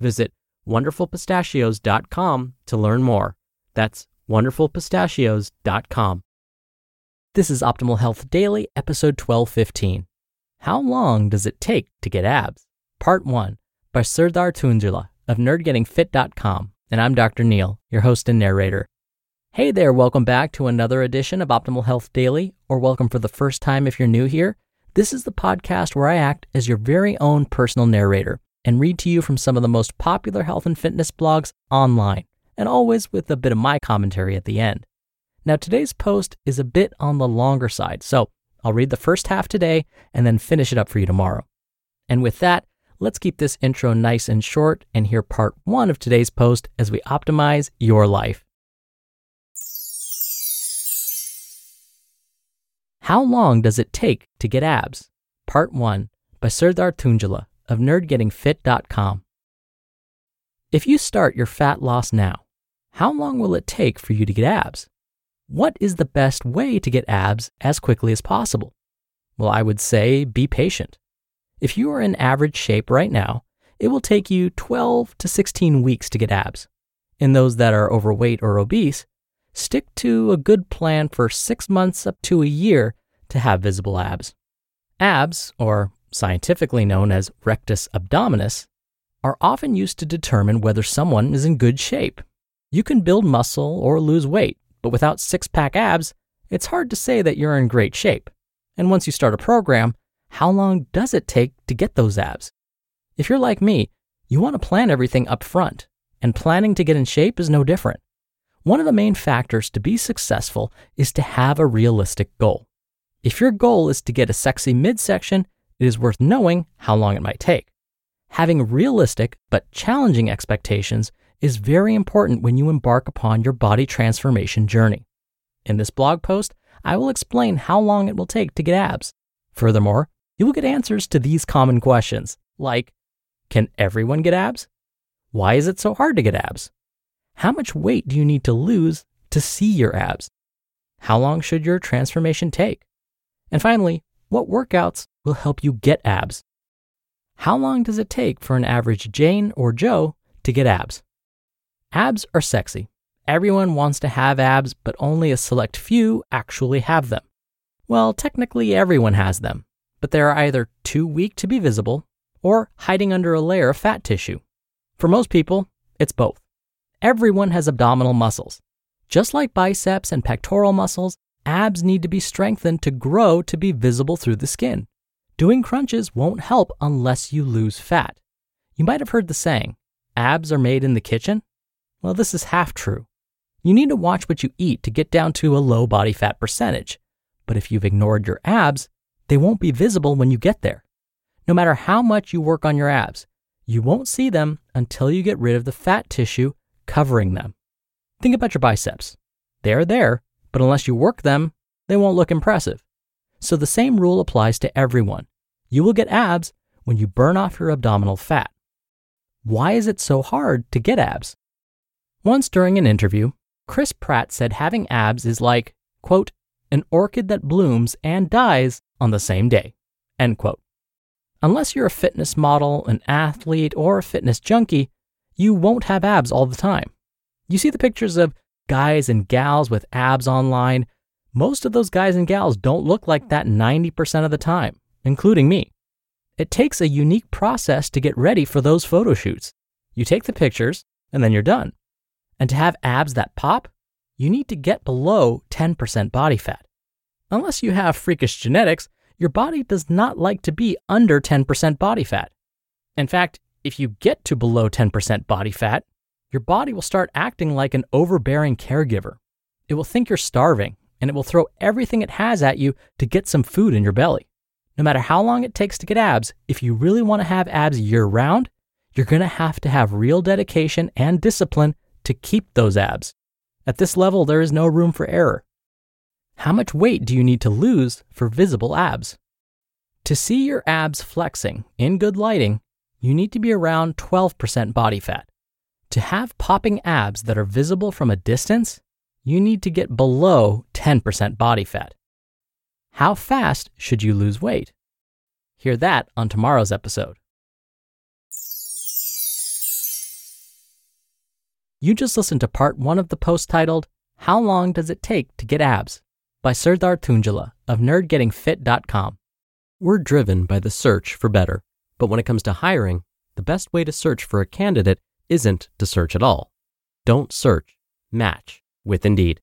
Visit wonderfulpistachios.com to learn more. That's wonderfulpistachios.com. This is Optimal Health Daily, episode 1215. How long does it take to get abs? Part 1 by Serdar Tunjula of nerdgettingfit.com. And I'm Dr. Neal, your host and narrator. Hey there, welcome back to another edition of Optimal Health Daily, or welcome for the first time if you're new here. This is the podcast where I act as your very own personal narrator and read to you from some of the most popular health and fitness blogs online, and always with a bit of my commentary at the end. Now, today's post is a bit on the longer side, so I'll read the first half today and then finish it up for you tomorrow. And with that, let's keep this intro nice and short and hear part one of today's post as we optimize your life. How long does it take to get abs? Part 1 by Serdar Tunjula of nerdgettingfit.com. If you start your fat loss now, how long will it take for you to get abs? What is the best way to get abs as quickly as possible? Well, I would say be patient. If you are in average shape right now, it will take you 12 to 16 weeks to get abs. In those that are overweight or obese, stick to a good plan for six months up to a year to have visible abs. Abs, or scientifically known as rectus abdominis, are often used to determine whether someone is in good shape. You can build muscle or lose weight, but without six pack abs, it's hard to say that you're in great shape. And once you start a program, how long does it take to get those abs? If you're like me, you want to plan everything up front, and planning to get in shape is no different. One of the main factors to be successful is to have a realistic goal. If your goal is to get a sexy midsection, it is worth knowing how long it might take. Having realistic but challenging expectations is very important when you embark upon your body transformation journey. In this blog post, I will explain how long it will take to get abs. Furthermore, you will get answers to these common questions, like Can everyone get abs? Why is it so hard to get abs? How much weight do you need to lose to see your abs? How long should your transformation take? And finally, what workouts will help you get abs? How long does it take for an average Jane or Joe to get abs? Abs are sexy. Everyone wants to have abs, but only a select few actually have them. Well, technically, everyone has them, but they are either too weak to be visible or hiding under a layer of fat tissue. For most people, it's both. Everyone has abdominal muscles. Just like biceps and pectoral muscles, abs need to be strengthened to grow to be visible through the skin. Doing crunches won't help unless you lose fat. You might have heard the saying, abs are made in the kitchen. Well, this is half true. You need to watch what you eat to get down to a low body fat percentage. But if you've ignored your abs, they won't be visible when you get there. No matter how much you work on your abs, you won't see them until you get rid of the fat tissue covering them. Think about your biceps. They're there, but unless you work them, they won't look impressive. So the same rule applies to everyone. You will get abs when you burn off your abdominal fat. Why is it so hard to get abs? Once during an interview, Chris Pratt said having abs is like, quote, an orchid that blooms and dies on the same day, end quote. Unless you're a fitness model, an athlete, or a fitness junkie, you won't have abs all the time. You see the pictures of guys and gals with abs online. Most of those guys and gals don't look like that 90% of the time, including me. It takes a unique process to get ready for those photo shoots. You take the pictures, and then you're done. And to have abs that pop, you need to get below 10% body fat. Unless you have freakish genetics, your body does not like to be under 10% body fat. In fact, if you get to below 10% body fat, your body will start acting like an overbearing caregiver. It will think you're starving and it will throw everything it has at you to get some food in your belly. No matter how long it takes to get abs, if you really want to have abs year round, you're going to have to have real dedication and discipline to keep those abs. At this level, there is no room for error. How much weight do you need to lose for visible abs? To see your abs flexing in good lighting, you need to be around 12% body fat. To have popping abs that are visible from a distance, you need to get below 10% body fat. How fast should you lose weight? Hear that on tomorrow's episode. You just listened to part one of the post titled, How Long Does It Take to Get Abs? by Serdar Tunjula of nerdgettingfit.com. We're driven by the search for better, but when it comes to hiring, the best way to search for a candidate isn't to search at all. Don't search, match with Indeed.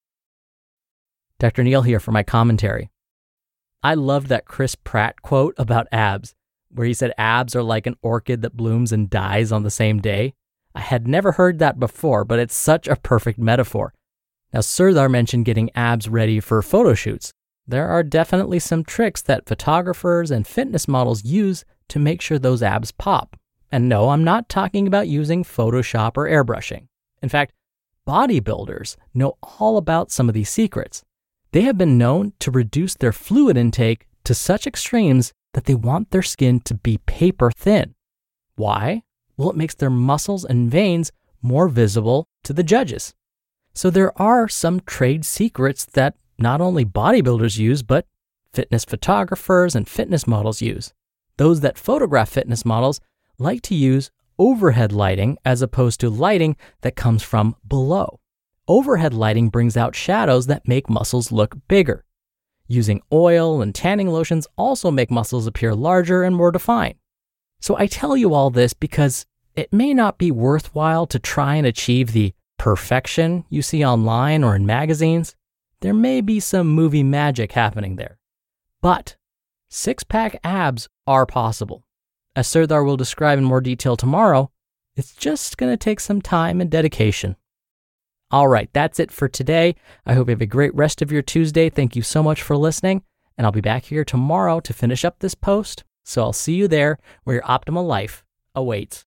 Dr. Neal here for my commentary. I loved that Chris Pratt quote about abs, where he said abs are like an orchid that blooms and dies on the same day. I had never heard that before, but it's such a perfect metaphor. Now, Serdar mentioned getting abs ready for photo shoots. There are definitely some tricks that photographers and fitness models use to make sure those abs pop. And no, I'm not talking about using Photoshop or airbrushing. In fact, bodybuilders know all about some of these secrets. They have been known to reduce their fluid intake to such extremes that they want their skin to be paper thin. Why? Well, it makes their muscles and veins more visible to the judges. So there are some trade secrets that not only bodybuilders use, but fitness photographers and fitness models use. Those that photograph fitness models like to use overhead lighting as opposed to lighting that comes from below. Overhead lighting brings out shadows that make muscles look bigger. Using oil and tanning lotions also make muscles appear larger and more defined. So I tell you all this because it may not be worthwhile to try and achieve the perfection you see online or in magazines, there may be some movie magic happening there. But six pack abs are possible. As Serdar will describe in more detail tomorrow, it's just going to take some time and dedication. All right, that's it for today. I hope you have a great rest of your Tuesday. Thank you so much for listening, and I'll be back here tomorrow to finish up this post. So I'll see you there where your optimal life awaits.